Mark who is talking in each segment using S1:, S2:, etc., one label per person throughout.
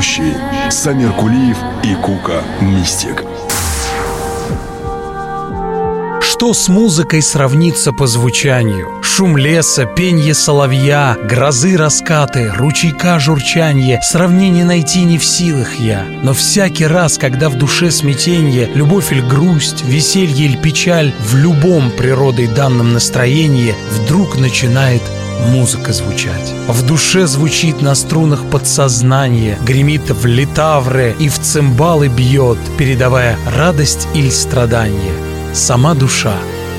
S1: Ведущие Самир Кулиев и Кука Мистик.
S2: Что с музыкой сравнится по звучанию? Шум леса, пенье соловья, грозы раскаты, ручейка журчанье. Сравнение найти не в силах я. Но всякий раз, когда в душе смятенье Любовь или грусть, веселье или печаль В любом природой данном настроении Вдруг начинает музыка звучать. В душе звучит на струнах подсознание, гремит в литавры и в цимбалы бьет, передавая радость или страдание. Сама душа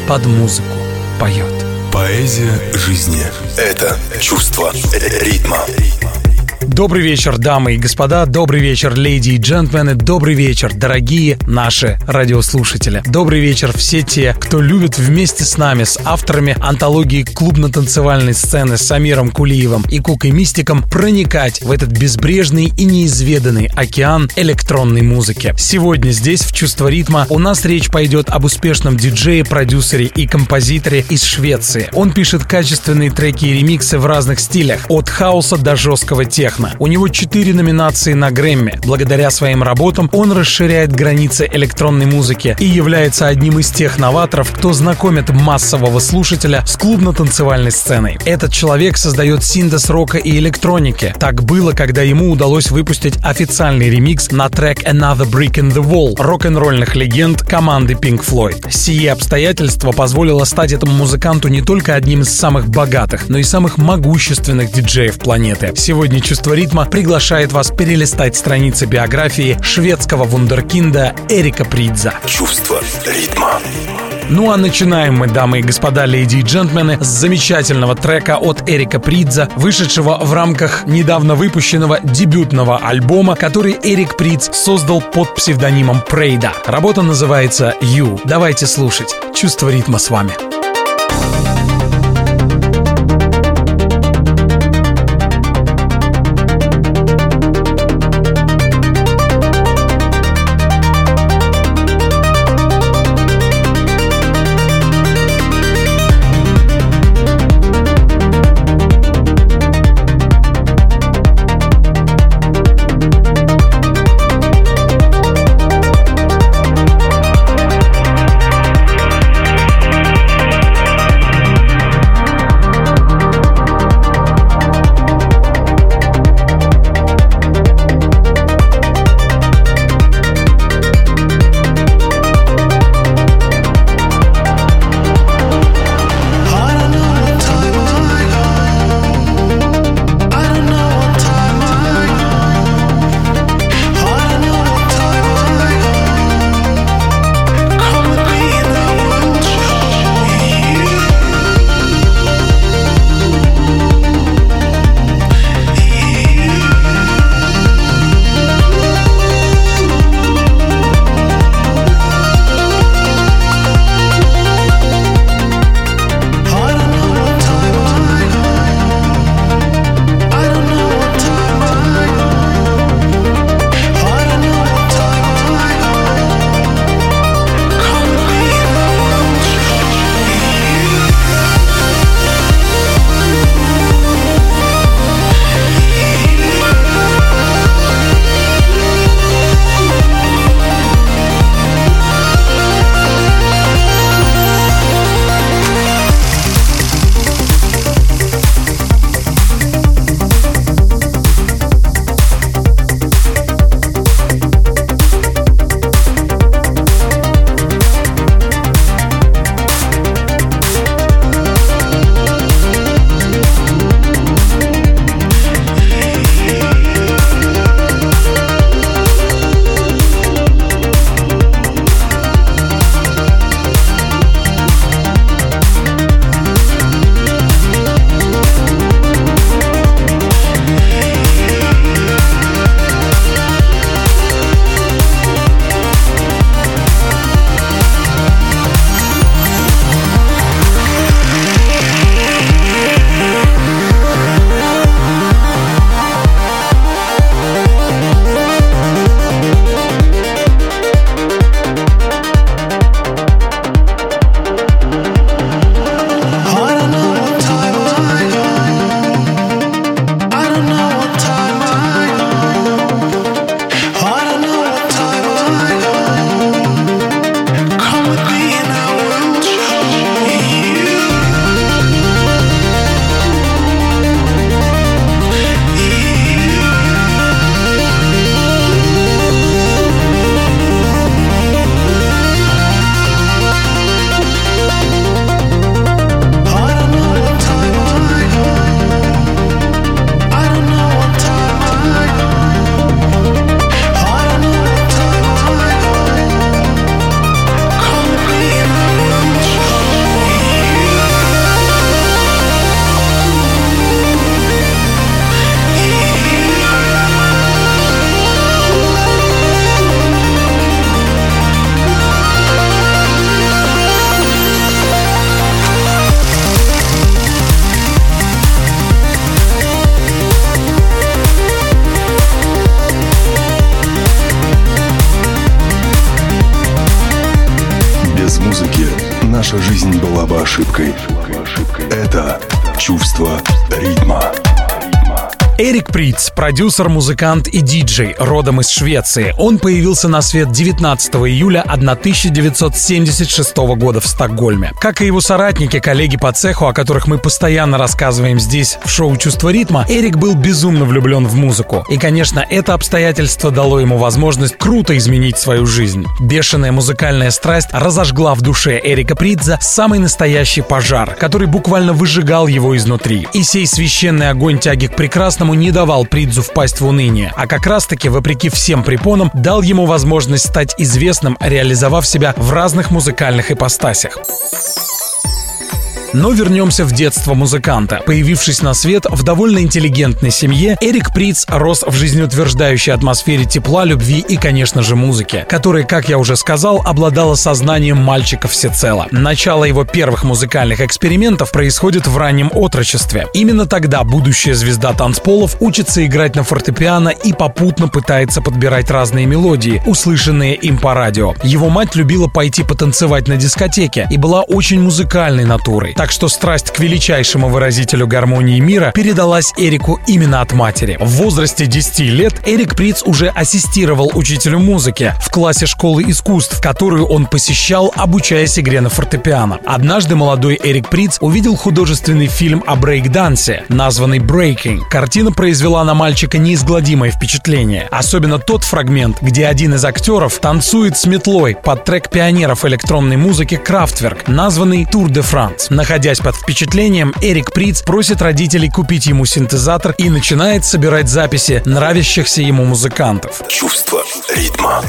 S2: под музыку поет.
S1: Поэзия жизни – это чувство ритма.
S2: Добрый вечер, дамы и господа, добрый вечер, леди и джентльмены, добрый вечер, дорогие наши радиослушатели. Добрый вечер все те, кто любит вместе с нами, с авторами антологии клубно-танцевальной сцены Самиром Кулиевым и Кукой Мистиком проникать в этот безбрежный и неизведанный океан электронной музыки. Сегодня здесь, в «Чувство ритма», у нас речь пойдет об успешном диджее, продюсере и композиторе из Швеции. Он пишет качественные треки и ремиксы в разных стилях, от хаоса до жесткого техно техно. У него четыре номинации на Грэмми. Благодаря своим работам он расширяет границы электронной музыки и является одним из тех новаторов, кто знакомит массового слушателя с клубно-танцевальной сценой. Этот человек создает синтез рока и электроники. Так было, когда ему удалось выпустить официальный ремикс на трек Another Brick in the Wall рок-н-ролльных легенд команды Pink Floyd. Сие обстоятельство позволило стать этому музыканту не только одним из самых богатых, но и самых могущественных диджеев планеты. Сегодня чувство Чувство ритма приглашает вас перелистать страницы биографии шведского вундеркинда Эрика Придза.
S1: Чувство ритма.
S2: Ну а начинаем мы, дамы и господа, леди и джентльмены, с замечательного трека от Эрика Придза, вышедшего в рамках недавно выпущенного дебютного альбома, который Эрик Придз создал под псевдонимом Прейда. Работа называется «You». Давайте слушать. Чувство ритма с вами. Продюсер, музыкант и диджей, родом из Швеции. Он появился на свет 19 июля 1976 года в Стокгольме. Как и его соратники, коллеги по цеху, о которых мы постоянно рассказываем здесь, в шоу «Чувство ритма», Эрик был безумно влюблен в музыку. И, конечно, это обстоятельство дало ему возможность круто изменить свою жизнь. Бешеная музыкальная страсть разожгла в душе Эрика Придза самый настоящий пожар, который буквально выжигал его изнутри. И сей священный огонь тяги к прекрасному не давал Придзу впасть в уныние, а как раз-таки, вопреки всем препонам, дал ему возможность стать известным, реализовав себя в разных музыкальных ипостасях. Но вернемся в детство музыканта. Появившись на свет в довольно интеллигентной семье, Эрик Приц рос в жизнеутверждающей атмосфере тепла, любви и, конечно же, музыки, которая, как я уже сказал, обладала сознанием мальчика всецело. Начало его первых музыкальных экспериментов происходит в раннем отрочестве. Именно тогда будущая звезда танцполов учится играть на фортепиано и попутно пытается подбирать разные мелодии, услышанные им по радио. Его мать любила пойти потанцевать на дискотеке и была очень музыкальной натурой так что страсть к величайшему выразителю гармонии мира передалась Эрику именно от матери. В возрасте 10 лет Эрик Приц уже ассистировал учителю музыки в классе школы искусств, которую он посещал, обучаясь игре на фортепиано. Однажды молодой Эрик Приц увидел художественный фильм о брейк-дансе, названный «Breaking». Картина произвела на мальчика неизгладимое впечатление. Особенно тот фрагмент, где один из актеров танцует с метлой под трек пионеров электронной музыки «Крафтверк», названный «Тур де Франц». Находясь под впечатлением, Эрик Приц просит родителей купить ему синтезатор и начинает собирать записи нравящихся ему музыкантов.
S1: Чувство ритма.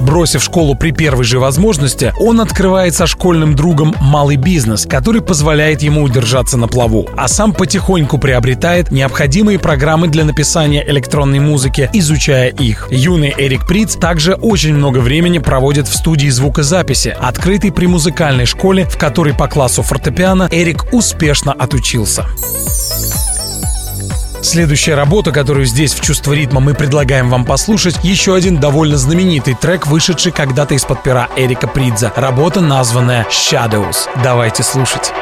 S2: Бросив школу при первой же возможности, он открывает со школьным другом малый бизнес, который позволяет ему удержаться на плаву, а сам потихоньку приобретает необходимые программы для написания электронной музыки, изучая их. Юный Эрик Приц также очень много времени проводит в студии звукозаписи, открытой при музыкальной школе, в которой по классу фортепиано Эрик успешно отучился. Следующая работа, которую здесь в «Чувство ритма» мы предлагаем вам послушать, еще один довольно знаменитый трек, вышедший когда-то из-под пера Эрика Придза. Работа, названная «Shadows». Давайте слушать.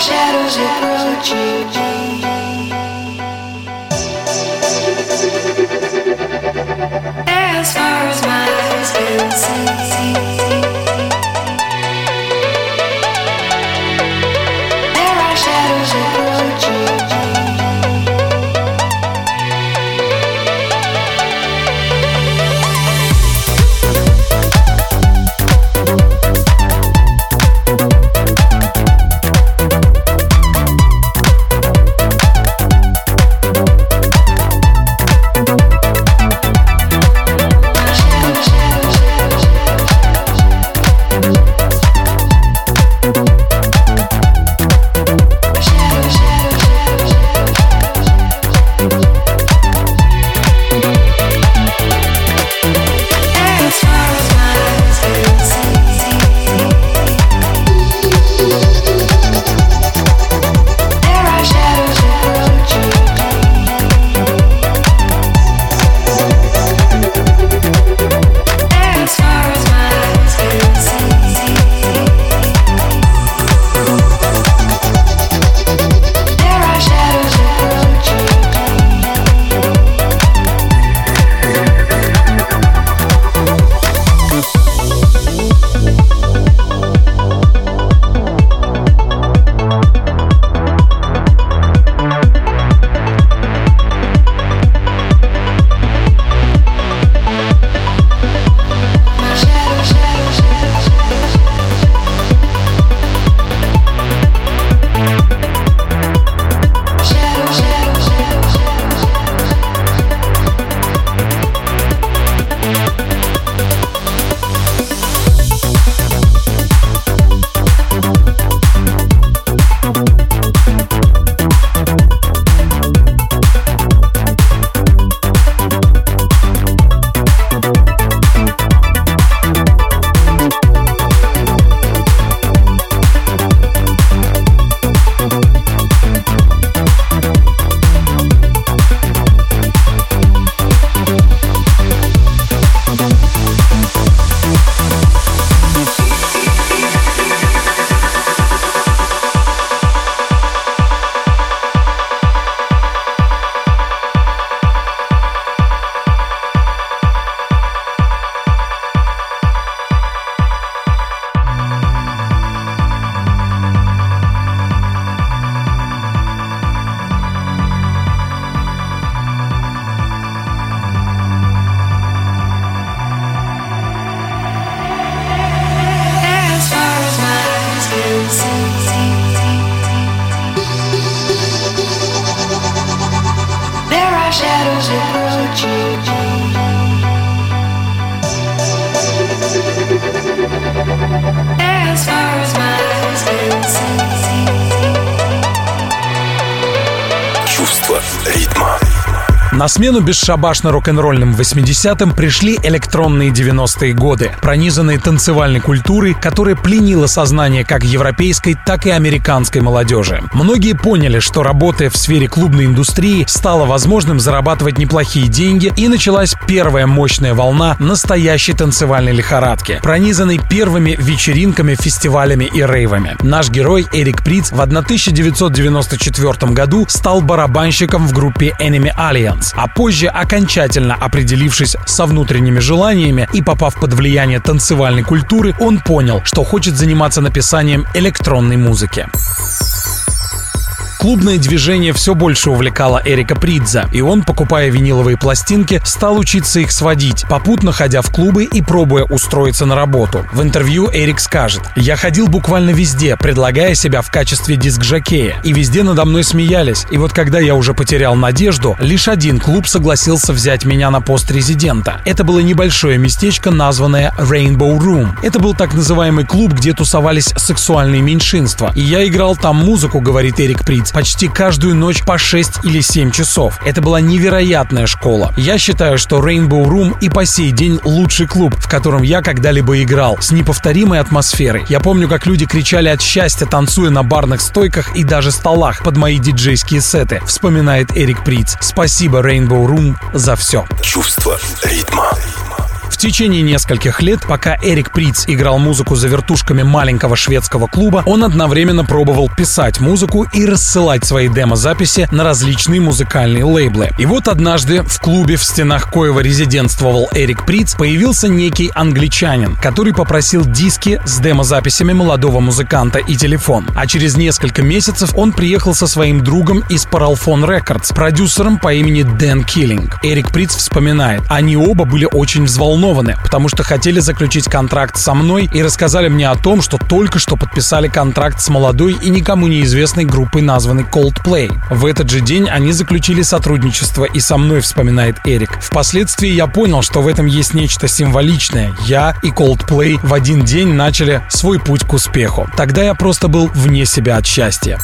S2: shadows approaching As far as my eyes can see. Смену бесшабашно рок-н-ролльным 80-м пришли электронные 90-е годы, пронизанные танцевальной культурой, которая пленила сознание как европейской, так и американской молодежи. Многие поняли, что работая в сфере клубной индустрии, стало возможным зарабатывать неплохие деньги, и началась первая мощная волна настоящей танцевальной лихорадки, пронизанной первыми вечеринками, фестивалями и рейвами. Наш герой Эрик Приц в 1994 году стал барабанщиком в группе Enemy Alliance, а позже, окончательно определившись со внутренними желаниями и попав под влияние танцевальной культуры, он понял, что хочет заниматься написанием электронной музыки. Клубное движение все больше увлекало Эрика Придза, и он, покупая виниловые пластинки, стал учиться их сводить, попутно ходя в клубы и пробуя устроиться на работу. В интервью Эрик скажет «Я ходил буквально везде, предлагая себя в качестве диск-жокея, и везде надо мной смеялись, и вот когда я уже потерял надежду, лишь один клуб согласился взять меня на пост резидента. Это было небольшое местечко, названное Rainbow Room. Это был так называемый клуб, где тусовались сексуальные меньшинства, и я играл там музыку, говорит Эрик Приц, почти каждую ночь по 6 или 7 часов. Это была невероятная школа. Я считаю, что Rainbow Room и по сей день лучший клуб, в котором я когда-либо играл, с неповторимой атмосферой. Я помню, как люди кричали от счастья, танцуя на барных стойках и даже столах под мои диджейские сеты, вспоминает Эрик Приц. Спасибо Rainbow Room за все.
S1: Чувство ритма.
S2: В течение нескольких лет, пока Эрик Приц играл музыку за вертушками маленького шведского клуба, он одновременно пробовал писать музыку и рассылать свои демо-записи на различные музыкальные лейблы. И вот однажды в клубе, в стенах коего резидентствовал Эрик Приц, появился некий англичанин, который попросил диски с демо-записями молодого музыканта и телефон. А через несколько месяцев он приехал со своим другом из Paralphone Records, продюсером по имени Дэн Киллинг. Эрик Приц вспоминает, они оба были очень взволнованы взволнованы, потому что хотели заключить контракт со мной и рассказали мне о том, что только что подписали контракт с молодой и никому неизвестной группой, названной Coldplay. В этот же день они заключили сотрудничество и со мной, вспоминает Эрик. Впоследствии я понял, что в этом есть нечто символичное. Я и Coldplay в один день начали свой путь к успеху. Тогда я просто был вне себя от счастья.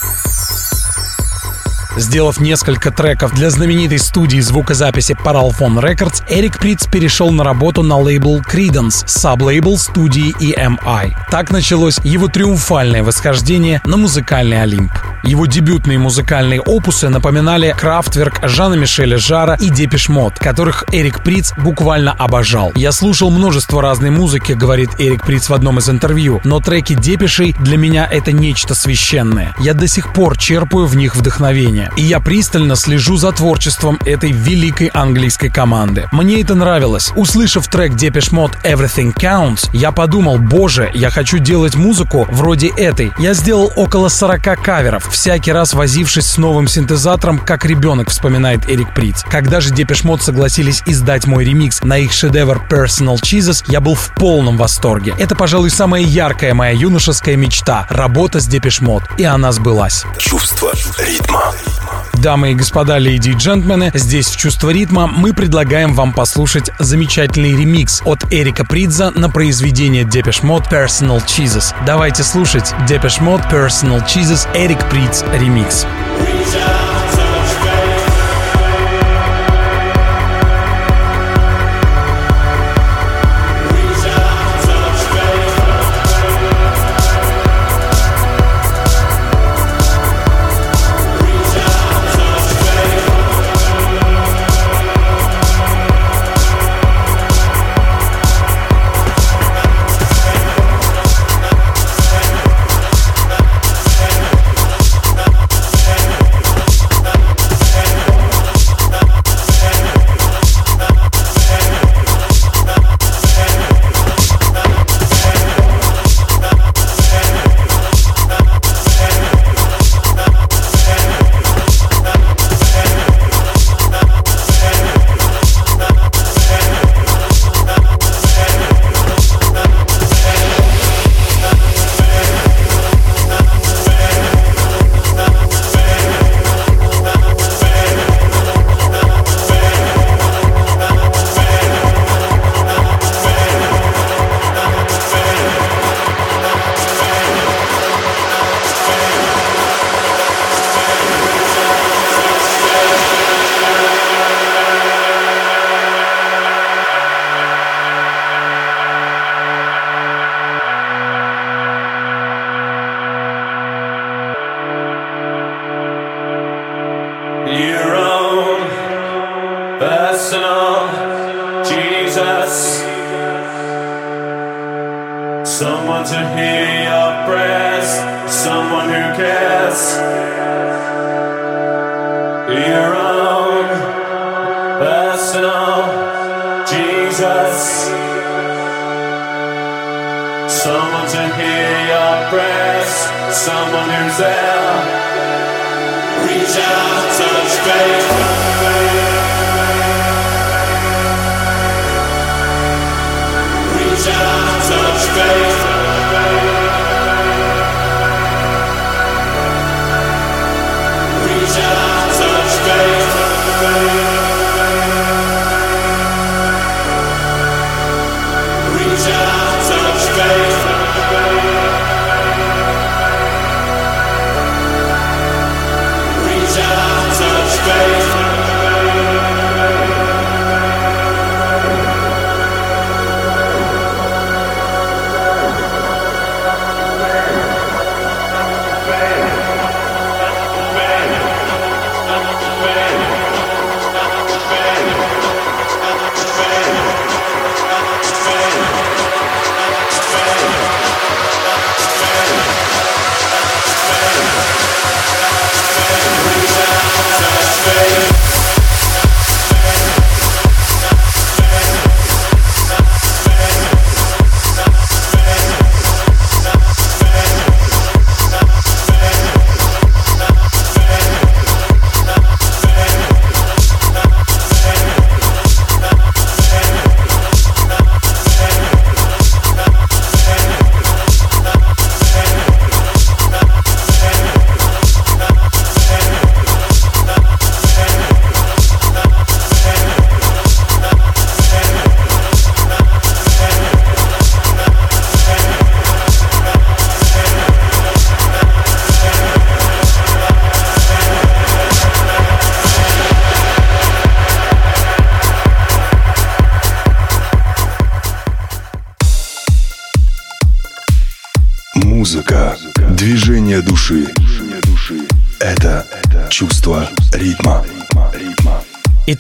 S2: Сделав несколько треков для знаменитой студии звукозаписи Paralphone Records, Эрик Приц перешел на работу на лейбл Credence, саб-лейбл студии EMI. Так началось его триумфальное восхождение на музыкальный Олимп. Его дебютные музыкальные опусы напоминали Крафтверк, Жана Мишеля Жара и Depeche Mode, которых Эрик Приц буквально обожал. «Я слушал множество разной музыки», — говорит Эрик Приц в одном из интервью, «но треки Депишей для меня это нечто священное. Я до сих пор черпаю в них вдохновение. И я пристально слежу за творчеством этой великой английской команды. Мне это нравилось. Услышав трек Depeche Mode Everything Counts, я подумал, боже, я хочу делать музыку вроде этой. Я сделал около 40 каверов, всякий раз возившись с новым синтезатором, как ребенок, вспоминает Эрик Приц. Когда же Depeche Mode согласились издать мой ремикс на их шедевр Personal Jesus, я был в полном восторге. Это, пожалуй, самая яркая моя юношеская мечта — работа с Depeche Mode, и она сбылась.
S1: Чувство ритма.
S2: Дамы и господа, леди и джентльмены, здесь в «Чувство ритма» мы предлагаем вам послушать замечательный ремикс от Эрика Придза на произведение Depeche Mode Personal Jesus. Давайте слушать Depeche Mode Personal Jesus Эрик Придз remix. Reach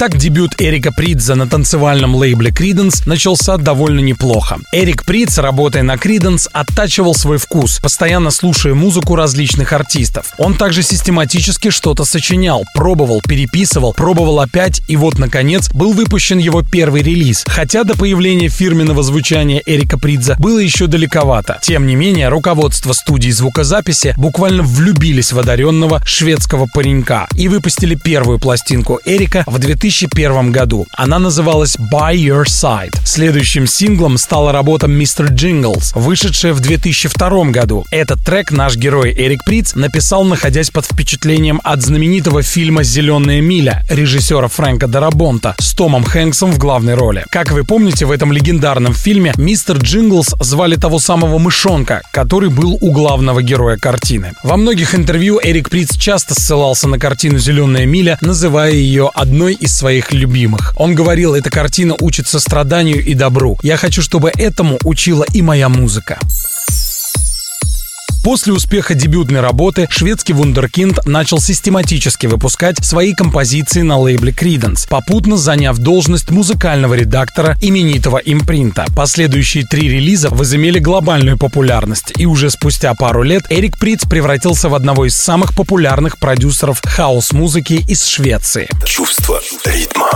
S2: Итак, дебют Эрика Придза на танцевальном лейбле Creedence начался довольно неплохо. Эрик Придз, работая на Creedence, оттачивал свой вкус, постоянно слушая музыку различных артистов. Он также систематически что-то сочинял, пробовал, переписывал, пробовал опять, и вот, наконец, был выпущен его первый релиз. Хотя до появления фирменного звучания Эрика Придза было еще далековато. Тем не менее, руководство студии звукозаписи буквально влюбились в одаренного шведского паренька и выпустили первую пластинку Эрика в 2001 году. Она называлась By Your Side. Следующим синглом стала работа Mr. Jingles, вышедшая в 2002 году. Этот трек наш герой Эрик Приц написал, находясь под впечатлением от знаменитого фильма «Зеленая миля» режиссера Фрэнка Дарабонта с Томом Хэнксом в главной роли. Как вы помните, в этом легендарном фильме Мистер Джинглс звали того самого мышонка, который был у главного героя картины. Во многих интервью Эрик Приц часто ссылался на картину «Зеленая миля», называя ее одной из своих любимых. Он говорил, эта картина учит состраданию и добру. Я хочу, чтобы этому учила и моя музыка. После успеха дебютной работы шведский вундеркинд начал систематически выпускать свои композиции на лейбле Creedence, попутно заняв должность музыкального редактора именитого импринта. Последующие три релиза возымели глобальную популярность, и уже спустя пару лет Эрик Приц превратился в одного из самых популярных продюсеров хаос-музыки из Швеции.
S1: Чувство ритма.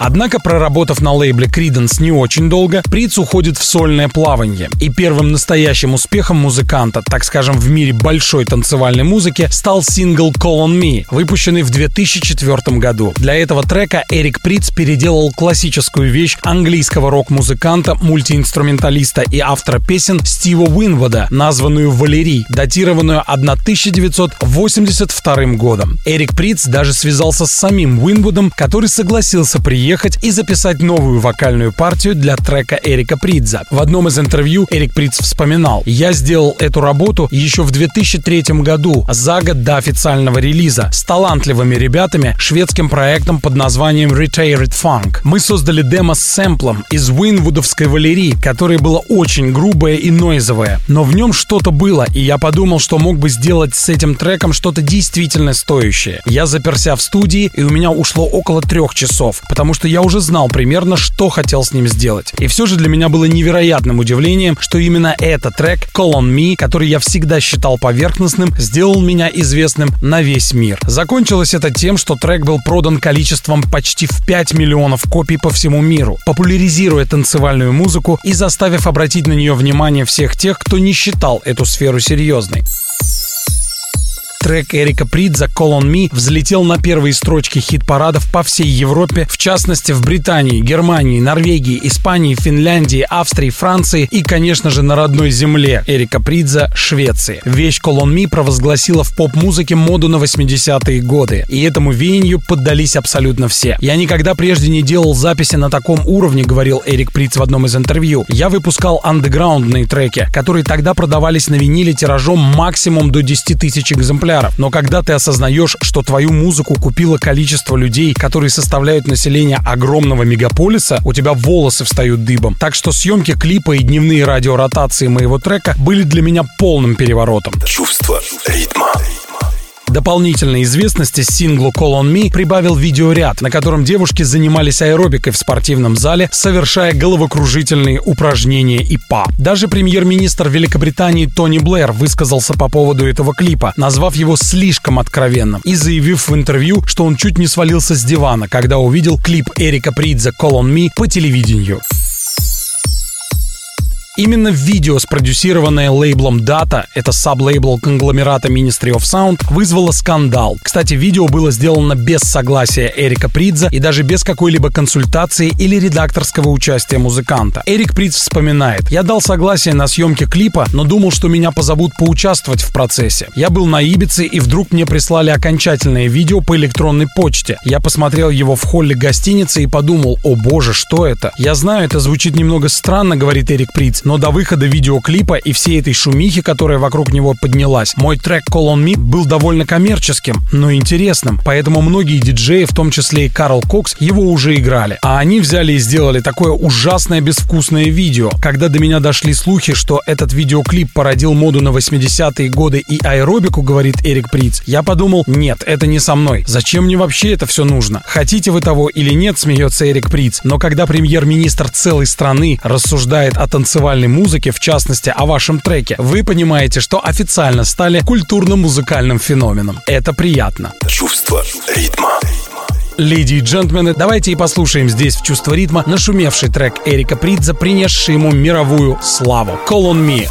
S2: Однако, проработав на лейбле Creedence не очень долго, Приц уходит в сольное плавание. И первым настоящим успехом музыканта, так скажем, в мире большой танцевальной музыки, стал сингл Call on Me, выпущенный в 2004 году. Для этого трека Эрик Приц переделал классическую вещь английского рок-музыканта, мультиинструменталиста и автора песен Стива Уинвода, названную «Валерий», датированную 1982 годом. Эрик Приц даже связался с самим Уинвудом, который согласился приехать и записать новую вокальную партию для трека Эрика Придза. В одном из интервью Эрик Придз вспоминал «Я сделал эту работу еще в 2003 году, за год до официального релиза, с талантливыми ребятами, шведским проектом под названием Retired Funk. Мы создали демо с сэмплом из Уинвудовской Валерии, которое было очень грубое и нойзовое, но в нем что-то было, и я подумал, что мог бы сделать с этим треком что-то действительно стоящее. Я заперся в студии, и у меня ушло около трех часов, потому что я уже знал примерно, что хотел с ним сделать. И все же для меня было невероятным удивлением, что именно этот трек Call on Me, который я всегда считал поверхностным, сделал меня известным на весь мир. Закончилось это тем, что трек был продан количеством почти в 5 миллионов копий по всему миру, популяризируя танцевальную музыку и заставив обратить на нее внимание всех тех, кто не считал эту сферу серьезной. Трек Эрика Придза «Call on Me» взлетел на первые строчки хит-парадов по всей Европе, в частности в Британии, Германии, Норвегии, Испании, Финляндии, Австрии, Франции и, конечно же, на родной земле Эрика Придза, Швеции. Вещь «Call on Me» провозгласила в поп-музыке моду на 80-е годы, и этому веянию поддались абсолютно все. «Я никогда прежде не делал записи на таком уровне», — говорил Эрик Придз в одном из интервью. «Я выпускал андеграундные треки, которые тогда продавались на виниле тиражом максимум до 10 тысяч экземпляров экземпляров. Но когда ты осознаешь, что твою музыку купило количество людей, которые составляют население огромного мегаполиса, у тебя волосы встают дыбом. Так что съемки клипа и дневные радиоротации моего трека были для меня полным переворотом.
S1: Чувство ритма.
S2: Дополнительной известности синглу Call on Me прибавил видеоряд, на котором девушки занимались аэробикой в спортивном зале, совершая головокружительные упражнения и па. Даже премьер-министр Великобритании Тони Блэр высказался по поводу этого клипа, назвав его слишком откровенным и заявив в интервью, что он чуть не свалился с дивана, когда увидел клип Эрика Придза Call on Me по телевидению. Именно видео, спродюсированное лейблом Data, это саб-лейбл конгломерата Ministry of Sound, вызвало скандал. Кстати, видео было сделано без согласия Эрика Придза и даже без какой-либо консультации или редакторского участия музыканта. Эрик Придз вспоминает, «Я дал согласие на съемки клипа, но думал, что меня позовут поучаствовать в процессе. Я был на Ибице, и вдруг мне прислали окончательное видео по электронной почте. Я посмотрел его в холле гостиницы и подумал, о боже, что это? Я знаю, это звучит немного странно, говорит Эрик Придз, но до выхода видеоклипа и всей этой шумихи, которая вокруг него поднялась, мой трек Call on Me был довольно коммерческим, но интересным, поэтому многие диджеи, в том числе и Карл Кокс, его уже играли. А они взяли и сделали такое ужасное безвкусное видео. Когда до меня дошли слухи, что этот видеоклип породил моду на 80-е годы и аэробику, говорит Эрик Приц, я подумал, нет, это не со мной. Зачем мне вообще это все нужно? Хотите вы того или нет, смеется Эрик Приц, но когда премьер-министр целой страны рассуждает о танцевальном танцевальной музыке, в частности о вашем треке, вы понимаете, что официально стали культурно-музыкальным феноменом. Это приятно.
S1: Чувство ритма.
S2: Леди и джентльмены, давайте и послушаем здесь в «Чувство ритма» нашумевший трек Эрика Придза, принесший ему мировую славу. «Call on me».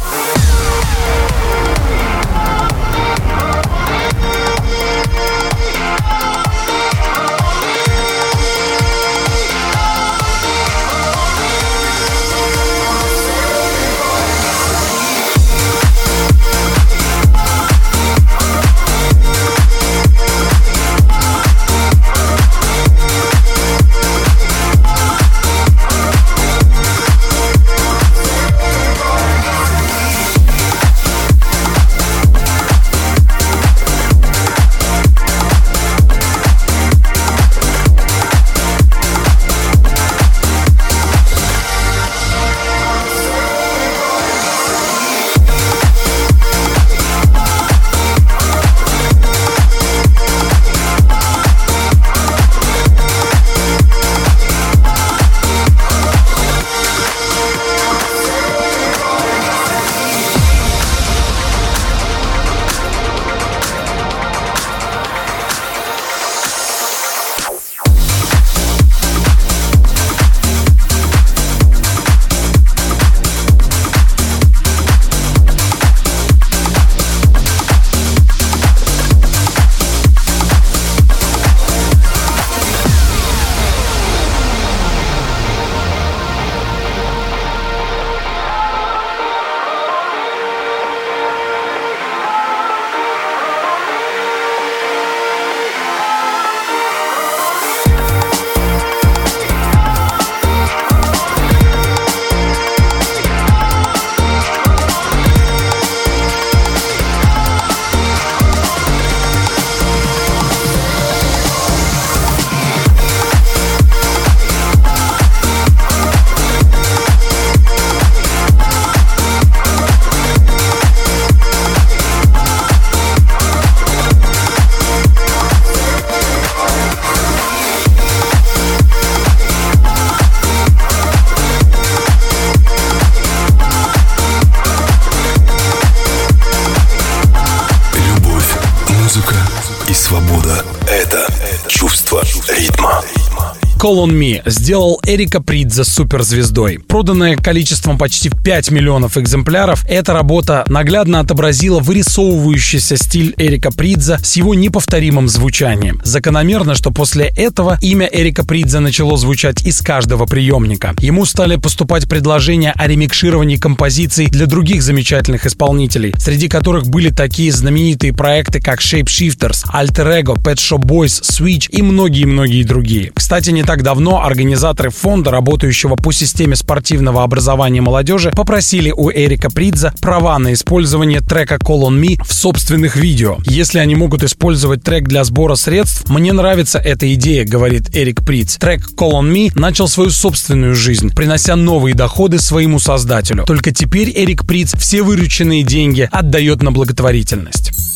S2: Call on Me сделал Эрика Придза суперзвездой. Проданная количеством почти 5 миллионов экземпляров, эта работа наглядно отобразила вырисовывающийся стиль Эрика Придза с его неповторимым звучанием. Закономерно, что после этого имя Эрика Придза начало звучать из каждого приемника. Ему стали поступать предложения о ремикшировании композиций для других замечательных исполнителей, среди которых были такие знаменитые проекты, как Shapeshifters, Alter Ego, Pet Shop Boys, Switch и многие-многие другие. Кстати, не так давно организаторы фонда, работающего по системе спортивного образования молодежи, попросили у Эрика Придза права на использование трека Call on Me в собственных видео. Если они могут использовать трек для сбора средств, мне нравится эта идея, говорит Эрик Придз. Трек Call on Me начал свою собственную жизнь, принося новые доходы своему создателю. Только теперь Эрик Придз все вырученные деньги отдает на благотворительность.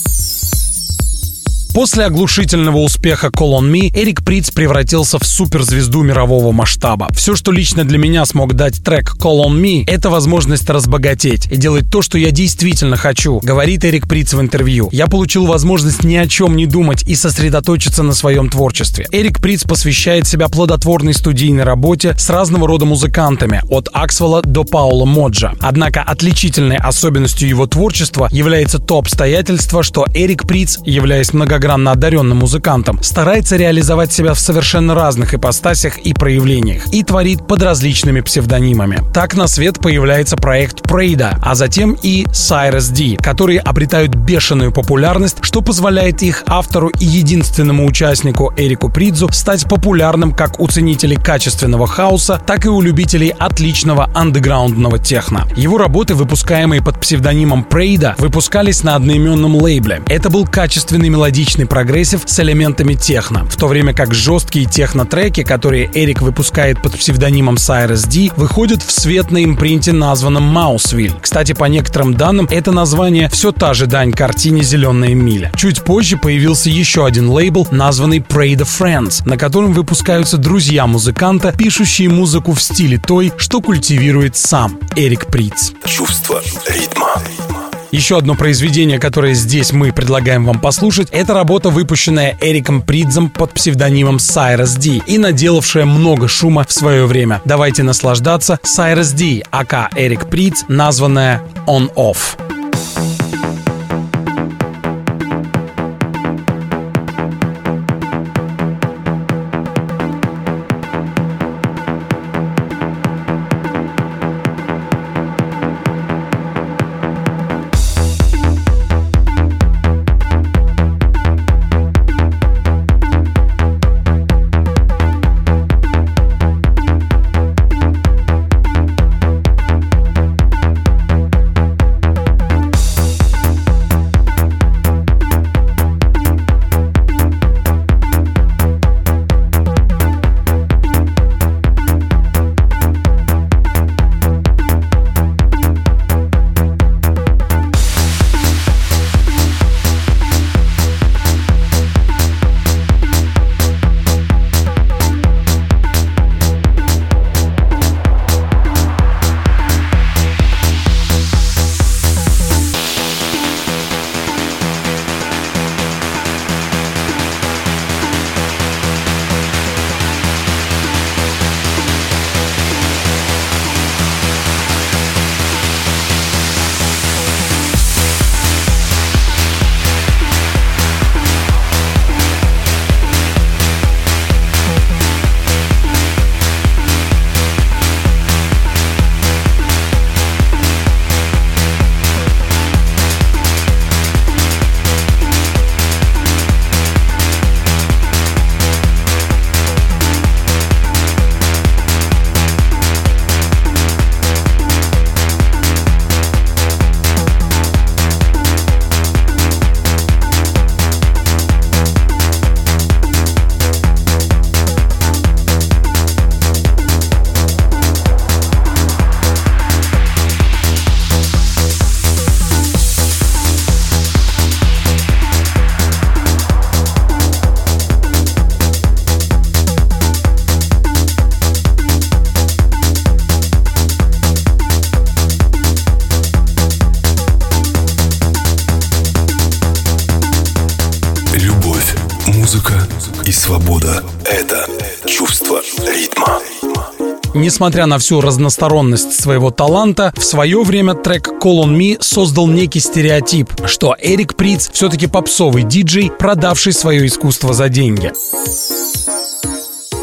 S2: После оглушительного успеха Call on Me Эрик Приц превратился в суперзвезду мирового масштаба. Все, что лично для меня смог дать трек Call on Me, это возможность разбогатеть и делать то, что я действительно хочу, говорит Эрик Приц в интервью. Я получил возможность ни о чем не думать и сосредоточиться на своем творчестве. Эрик Приц посвящает себя плодотворной студийной работе с разного рода музыкантами, от Аксвелла до Паула Моджа. Однако отличительной особенностью его творчества является то обстоятельство, что Эрик Приц, являясь многогранным многогранно одаренным музыкантом, старается реализовать себя в совершенно разных ипостасях и проявлениях и творит под различными псевдонимами. Так на свет появляется проект Pryda, а затем и Cirez D, которые обретают бешеную популярность, что позволяет их автору и единственному участнику Эрику Придзу стать популярным как у ценителей качественного хауса, так и у любителей отличного андеграундного техно. Его работы, выпускаемые под псевдонимом Pryda, выпускались на одноименном лейбле. Это был качественный мелодичный мелодичный прогрессив с элементами техно, в то время как жесткие техно-треки, которые Эрик выпускает под псевдонимом Cyrus D, выходят в свет на импринте, названном Маусвиль. Кстати, по некоторым данным, это название все та же дань картине «Зеленая миля». Чуть позже появился еще один лейбл, названный Pray the Friends, на котором выпускаются друзья музыканта, пишущие музыку в стиле той, что культивирует сам Эрик Приц.
S1: Чувство ритма.
S2: Еще одно произведение, которое здесь мы предлагаем вам послушать, это работа, выпущенная Эриком Придзом под псевдонимом Cyrus D и наделавшая много шума в свое время. Давайте наслаждаться Cyrus D, ака Эрик Придз, названная On Off. Несмотря на всю разносторонность своего таланта, в свое время трек Call on Me создал некий стереотип, что Эрик Приц все-таки попсовый диджей, продавший свое искусство за деньги.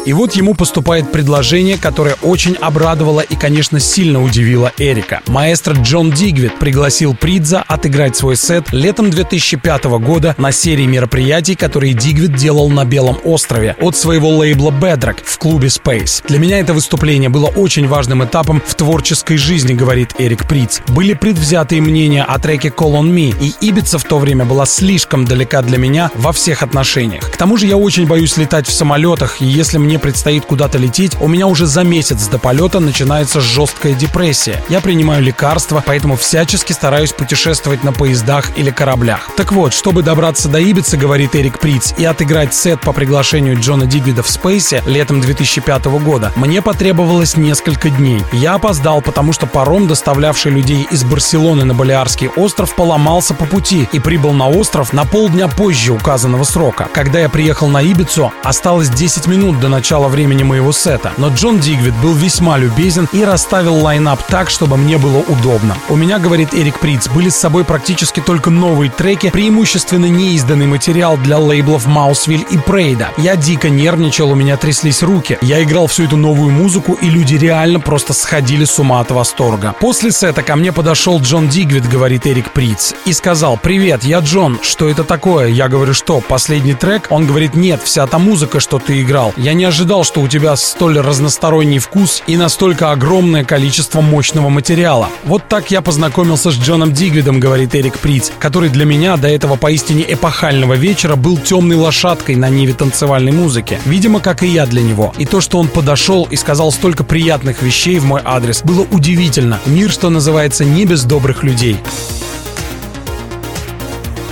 S2: И вот ему поступает предложение, которое очень обрадовало и, конечно, сильно удивило Эрика. Маэстро Джон Дигвид пригласил Придза отыграть свой сет летом 2005 года на серии мероприятий, которые Дигвид делал на Белом острове от своего лейбла Bedrock в клубе Space. Для меня это выступление было очень важным этапом в творческой жизни, говорит Эрик Придз. Были предвзятые мнения о треке Call on Me, и Ибица в то время была слишком далека для меня во всех отношениях. К тому же я очень боюсь летать в самолетах, и если мне мне предстоит куда-то лететь, у меня уже за месяц до полета начинается жесткая депрессия. Я принимаю лекарства, поэтому всячески стараюсь путешествовать на поездах или кораблях. Так вот, чтобы добраться до Ибицы, говорит Эрик Приц, и отыграть сет по приглашению Джона Дигвида в Спейсе летом 2005 года, мне потребовалось несколько дней. Я опоздал, потому что паром, доставлявший людей из Барселоны на Балиарский остров, поломался по пути и прибыл на остров на полдня позже указанного срока. Когда я приехал на Ибицу, осталось 10 минут до начала времени моего сета, но Джон Дигвид был весьма любезен и расставил лайнап так, чтобы мне было удобно. У меня, говорит Эрик Приц, были с собой практически только новые треки, преимущественно неизданный материал для лейблов Mouseville и Pryda. Я дико нервничал, у меня тряслись руки. Я играл всю эту новую музыку, и люди реально просто сходили с ума от восторга. После сета ко мне подошел Джон Дигвид, говорит Эрик Приц, и сказал, «Привет, я Джон, что это такое?» Я говорю, что, последний трек? Он говорит, нет, вся та музыка, что ты играл. Я не ожидал, что у тебя столь разносторонний вкус и настолько огромное количество мощного материала. Вот так я познакомился с Джоном Дигвидом, говорит Эрик Приц, который для меня до этого поистине эпохального вечера был темной лошадкой на ниве танцевальной музыки. Видимо, как и я для него. И то, что он подошел и сказал столько приятных вещей в мой адрес, было удивительно. Мир, что называется, не без добрых людей.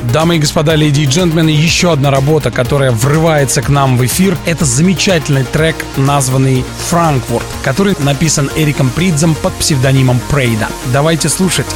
S2: Дамы и господа, леди и джентльмены, еще одна работа, которая врывается к нам в эфир, это замечательный трек, названный «Франкфурт», который написан Эриком Придзом под псевдонимом Прейда. Давайте слушать.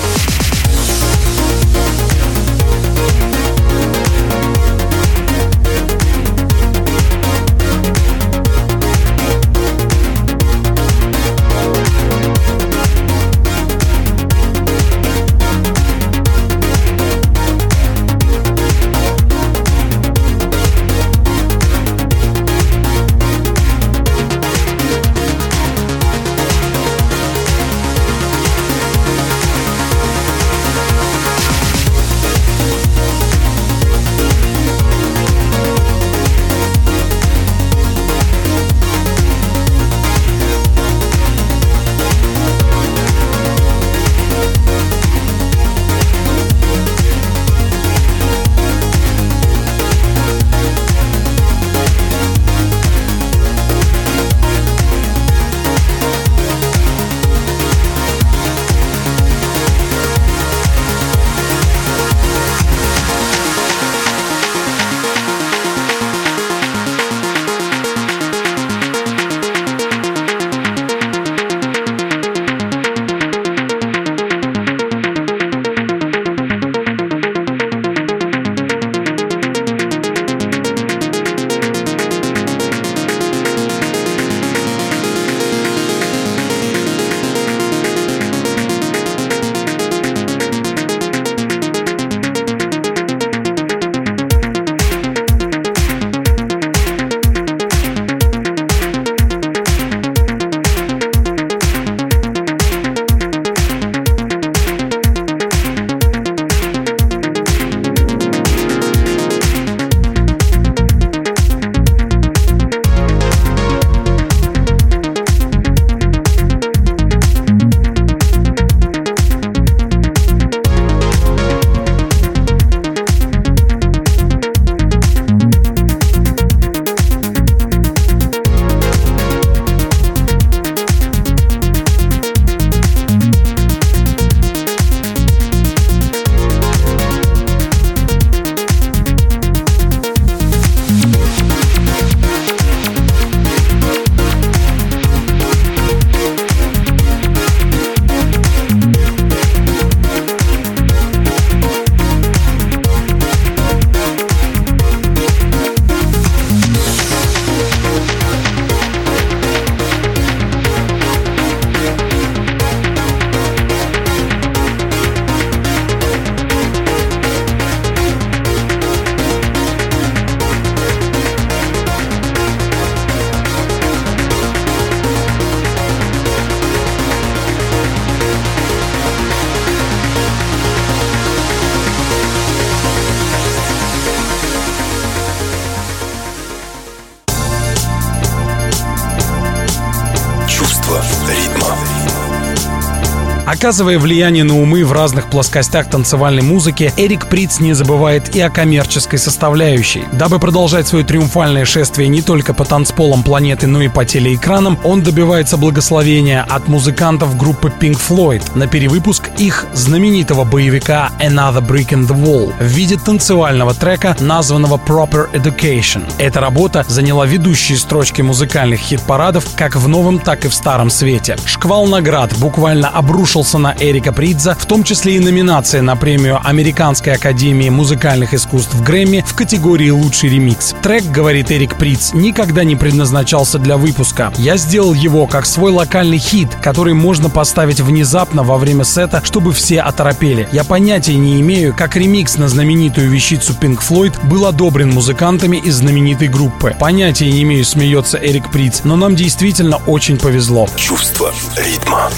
S2: Оказывая влияние на умы в разных плоскостях танцевальной музыки, Эрик Приц не забывает и о коммерческой составляющей. Дабы продолжать свое триумфальное шествие не только по танцполам планеты, но и по телеэкранам, он добивается благословения от музыкантов группы Pink Floyd на перевыпуск их знаменитого боевика Another Brick in the Wall в виде танцевального трека, названного Proper Education. Эта работа заняла ведущие строчки музыкальных хит-парадов как в новом, так и в старом свете. Шквал наград буквально обрушился на Эрика Придза, в том числе и номинация на премию Американской академии музыкальных искусств Грэмми в категории «Лучший ремикс». Трек, говорит Эрик Придз, никогда не предназначался для выпуска. Я сделал его как свой локальный хит, который можно поставить внезапно во время сета, чтобы все оторопели. Я понятия не имею, как ремикс на знаменитую вещицу Pink Floyd был одобрен музыкантами из знаменитой группы. Понятия не имею, смеется Эрик Приц, но нам действительно очень повезло.
S1: Чувство ритма.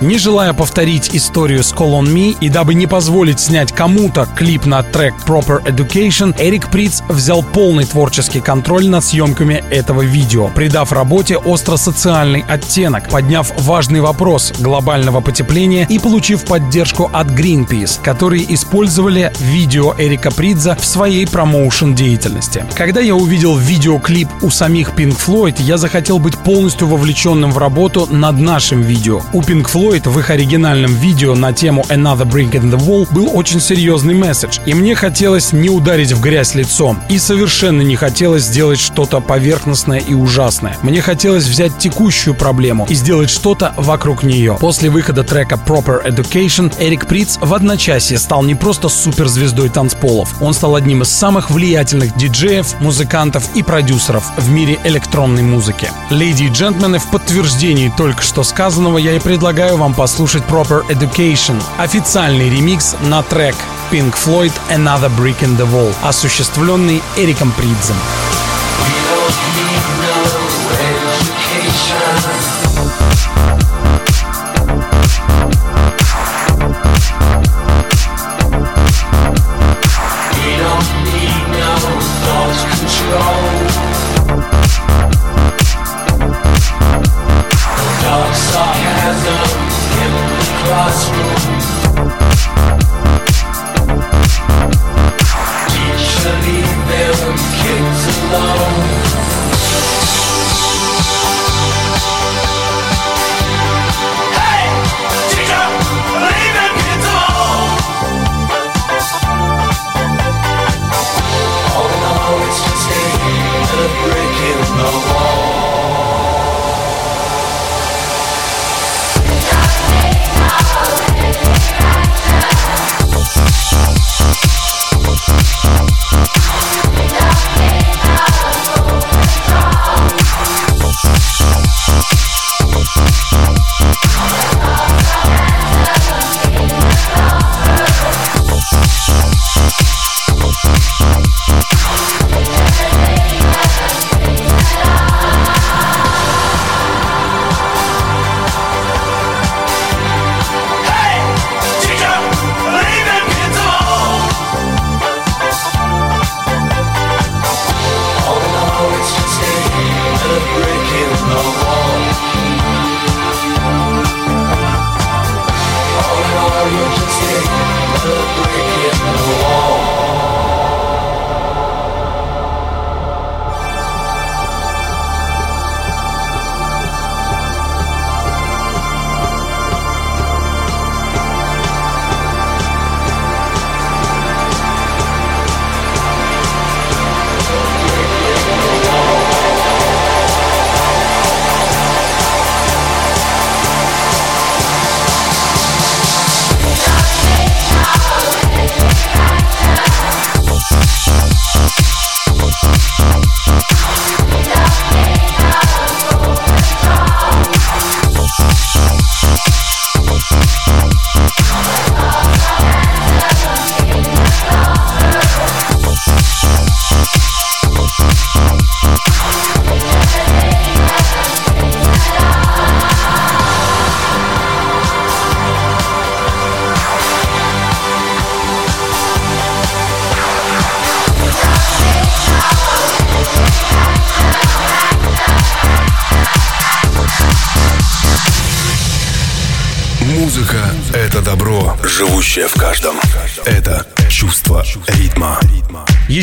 S2: Не желая повторить историю с Call On Me и дабы не позволить снять кому-то клип на трек Proper Education, Эрик Приц взял полный творческий контроль над съемками этого видео, придав работе остро-социальный оттенок, подняв важный вопрос глобального потепления и получив поддержку от Greenpeace, которые использовали видео Эрика Придза в своей промоушен деятельности. Когда я увидел видеоклип у самих Pink Floyd, я захотел быть полностью вовлеченным в работу над нашим видео. У Pink Floyd Floyd в их оригинальном видео на тему Another Brick in the Wall был очень серьезный месседж, и мне хотелось не ударить в грязь лицом, и совершенно не хотелось сделать что-то поверхностное и ужасное. Мне хотелось взять текущую проблему и сделать что-то вокруг нее. После выхода трека Proper Education Эрик Приц в одночасье стал не просто суперзвездой танцполов, он стал одним из самых влиятельных диджеев, музыкантов и продюсеров в мире электронной музыки. Леди и джентльмены, в подтверждении только что сказанного я и предлагаю вам послушать Proper Education, официальный ремикс на трек Pink Floyd Another Brick in the Wall, осуществленный Эриком Придзем.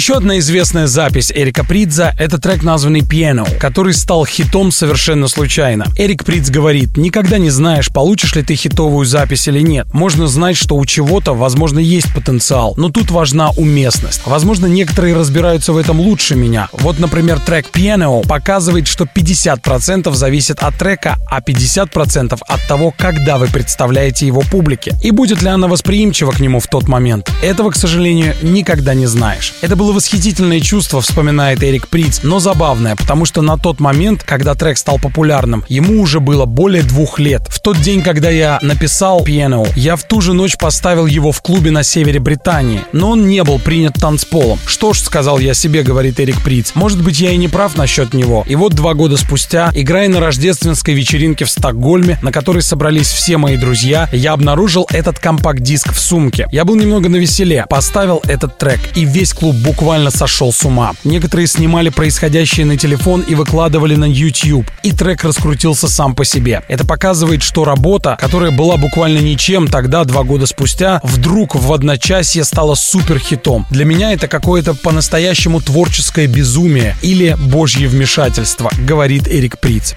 S2: Еще одна известная запись Эрика Придза — это трек, названный «Piano», который стал хитом совершенно случайно. Эрик Придз говорит, никогда не знаешь, получишь ли ты хитовую запись или нет. Можно знать, что у чего-то, возможно, есть потенциал, но тут важна уместность. Возможно, некоторые разбираются в этом лучше меня. Вот, например, трек «Piano» показывает, что 50% зависит от трека, а 50% от того, когда вы представляете его публике. И будет ли она восприимчива к нему в тот момент. Этого, к сожалению, никогда не знаешь. Это было восхитительное чувство, вспоминает Эрик Приц, но забавное, потому что на тот момент, когда трек стал популярным, ему уже было более двух лет. В тот день, когда я написал Piano, я в ту же ночь поставил его в клубе на севере Британии, но он не был принят танцполом. Что ж, сказал я себе, говорит Эрик Приц, может быть я и не прав насчет него. И вот два года спустя, играя на рождественской вечеринке в Стокгольме, на которой собрались все мои друзья, я обнаружил этот компакт-диск в сумке. Я был немного на веселе, поставил этот трек, и весь клуб буквально сошел с ума. Некоторые снимали происходящее на телефон и выкладывали на YouTube, и трек раскрутился сам по себе. Это показывает, что работа, которая была буквально ничем тогда, два года спустя, вдруг в одночасье стала супер хитом. Для меня это какое-то по-настоящему творческое безумие или божье вмешательство, говорит Эрик Приц.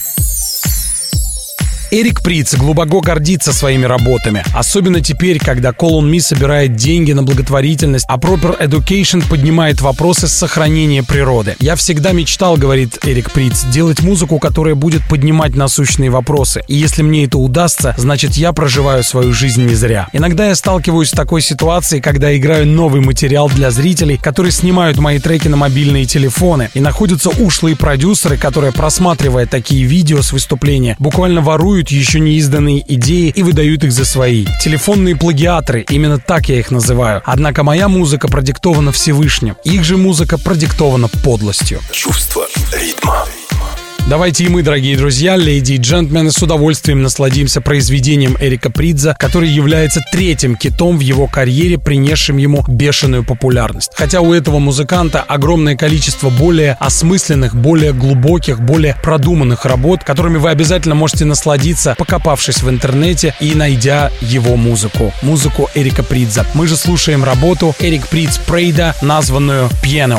S2: Эрик Приц глубоко гордится своими работами, особенно теперь, когда Call on Me собирает деньги на благотворительность, а Proper Education поднимает вопросы сохранения природы. Я всегда мечтал, говорит Эрик Приц, делать музыку, которая будет поднимать насущные вопросы. И если мне это удастся, значит я проживаю свою жизнь не зря. Иногда я сталкиваюсь с такой ситуацией, когда играю новый материал для зрителей, которые снимают мои треки на мобильные телефоны, и находятся ушлые продюсеры, которые, просматривая такие видео с выступления, буквально воруют воруют еще не изданные идеи и выдают их за свои. Телефонные плагиаторы, именно так я их называю. Однако моя музыка продиктована Всевышним. Их же музыка продиктована подлостью.
S1: Чувство ритма.
S2: Давайте и мы, дорогие друзья, леди и джентльмены, с удовольствием насладимся произведением Эрика Придза, который является третьим китом в его карьере, принесшим ему бешеную популярность. Хотя у этого музыканта огромное количество более осмысленных, более глубоких, более продуманных работ, которыми вы обязательно можете насладиться, покопавшись в интернете и найдя его музыку. Музыку Эрика Придза. Мы же слушаем работу Эрик Придз Прейда, названную «Piano».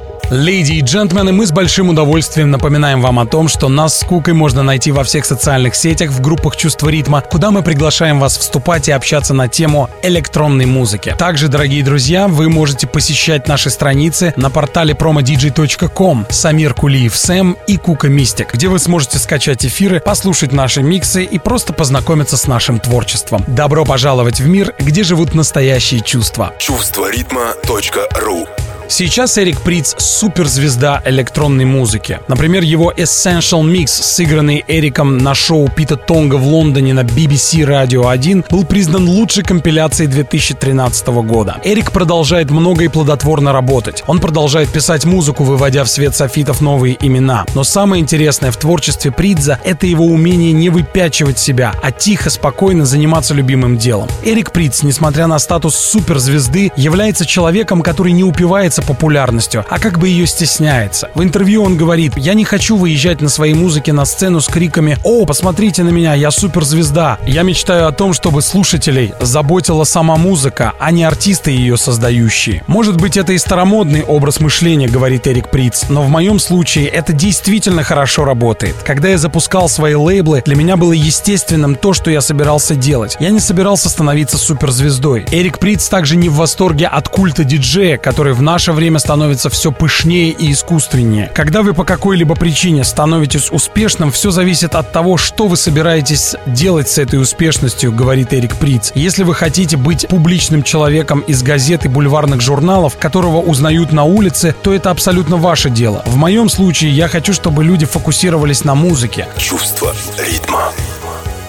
S2: Леди и джентльмены, мы с большим удовольствием напоминаем вам о том, что нас с Кукой можно найти во всех социальных сетях, в группах «Чувство ритма», куда мы приглашаем вас вступать и общаться на тему электронной музыки. Также, дорогие друзья, вы можете посещать наши страницы на портале promodj.com Самир Кулиев Сэм и Кука Мистик, где вы сможете скачать эфиры, послушать наши миксы и просто познакомиться с нашим творчеством. Добро пожаловать в мир, где живут настоящие чувства.
S1: Чувство ритма.ру
S2: Сейчас Эрик Приц — суперзвезда электронной музыки. Например, его Essential Mix, сыгранный Эриком на шоу Пита Тонга в Лондоне на BBC Radio 1, был признан лучшей компиляцией 2013 года. Эрик продолжает много и плодотворно работать. Он продолжает писать музыку, выводя в свет софитов новые имена. Но самое интересное в творчестве Придза — это его умение не выпячивать себя, а тихо, спокойно заниматься любимым делом. Эрик Приц, несмотря на статус суперзвезды, является человеком, который не упивается пользуется популярностью, а как бы ее стесняется. В интервью он говорит, я не хочу выезжать на своей музыке на сцену с криками «О, посмотрите на меня, я суперзвезда». Я мечтаю о том, чтобы слушателей заботила сама музыка, а не артисты ее создающие. Может быть, это и старомодный образ мышления, говорит Эрик Приц, но в моем случае это действительно хорошо работает. Когда я запускал свои лейблы, для меня было естественным то, что я собирался делать. Я не собирался становиться суперзвездой. Эрик Приц также не в восторге от культа диджея, который в наше наше время становится все пышнее и искусственнее. Когда вы по какой-либо причине становитесь успешным, все зависит от того, что вы собираетесь делать с этой успешностью, говорит Эрик Приц. Если вы хотите быть публичным человеком из газет и бульварных журналов, которого узнают на улице, то это абсолютно ваше дело. В моем случае я хочу, чтобы люди фокусировались на музыке.
S1: Чувство ритма.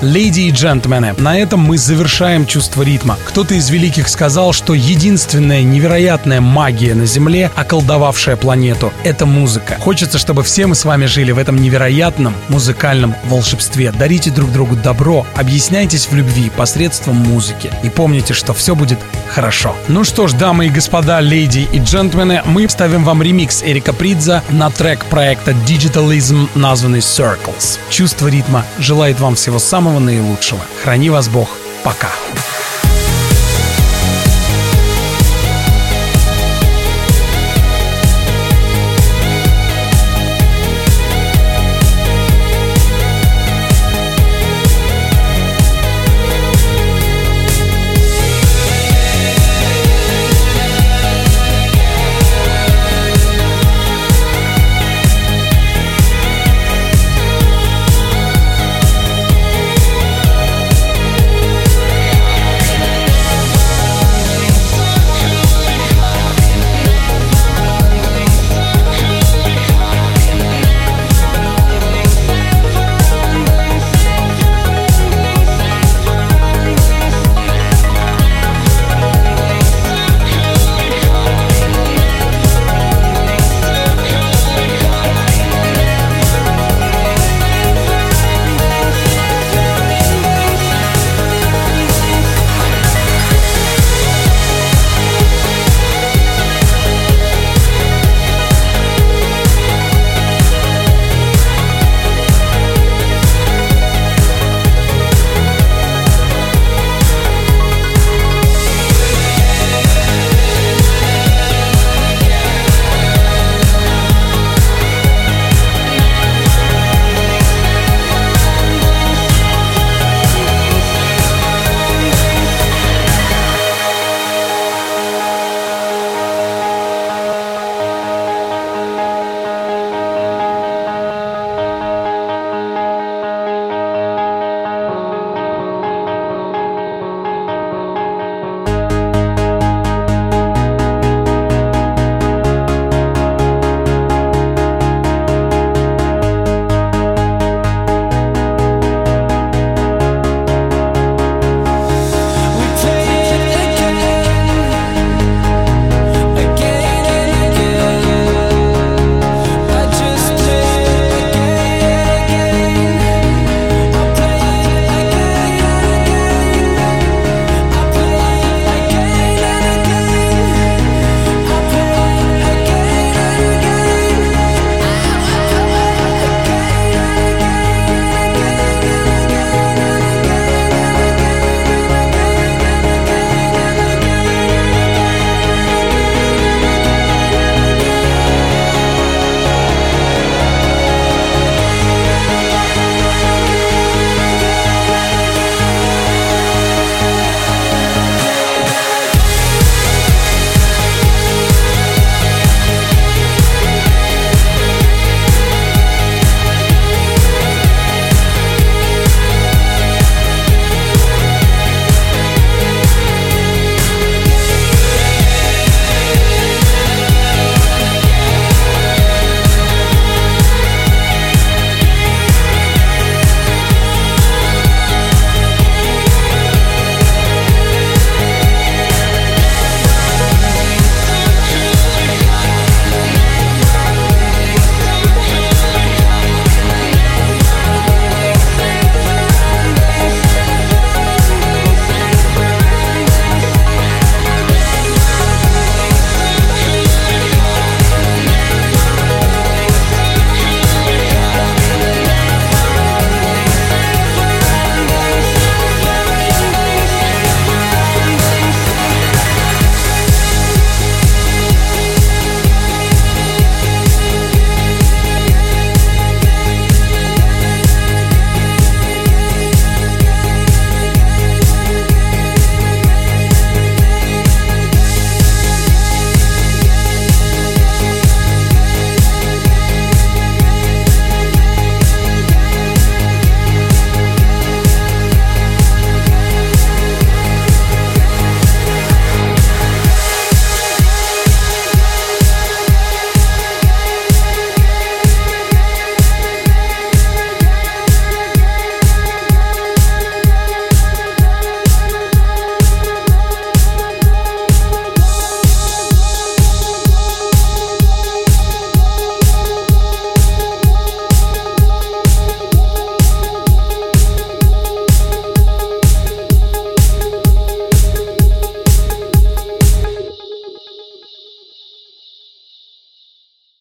S2: Леди и джентльмены, на этом мы завершаем чувство ритма. Кто-то из великих сказал, что единственная невероятная магия на Земле, околдовавшая планету, это музыка. Хочется, чтобы все мы с вами жили в этом невероятном музыкальном волшебстве. Дарите друг другу добро, объясняйтесь в любви посредством музыки. И помните, что все будет хорошо. Ну что ж, дамы и господа, леди и джентльмены, мы ставим вам ремикс Эрика Придза на трек проекта Digitalism, названный Circles. Чувство ритма желает вам всего самого наилучшего. Храни вас Бог. Пока.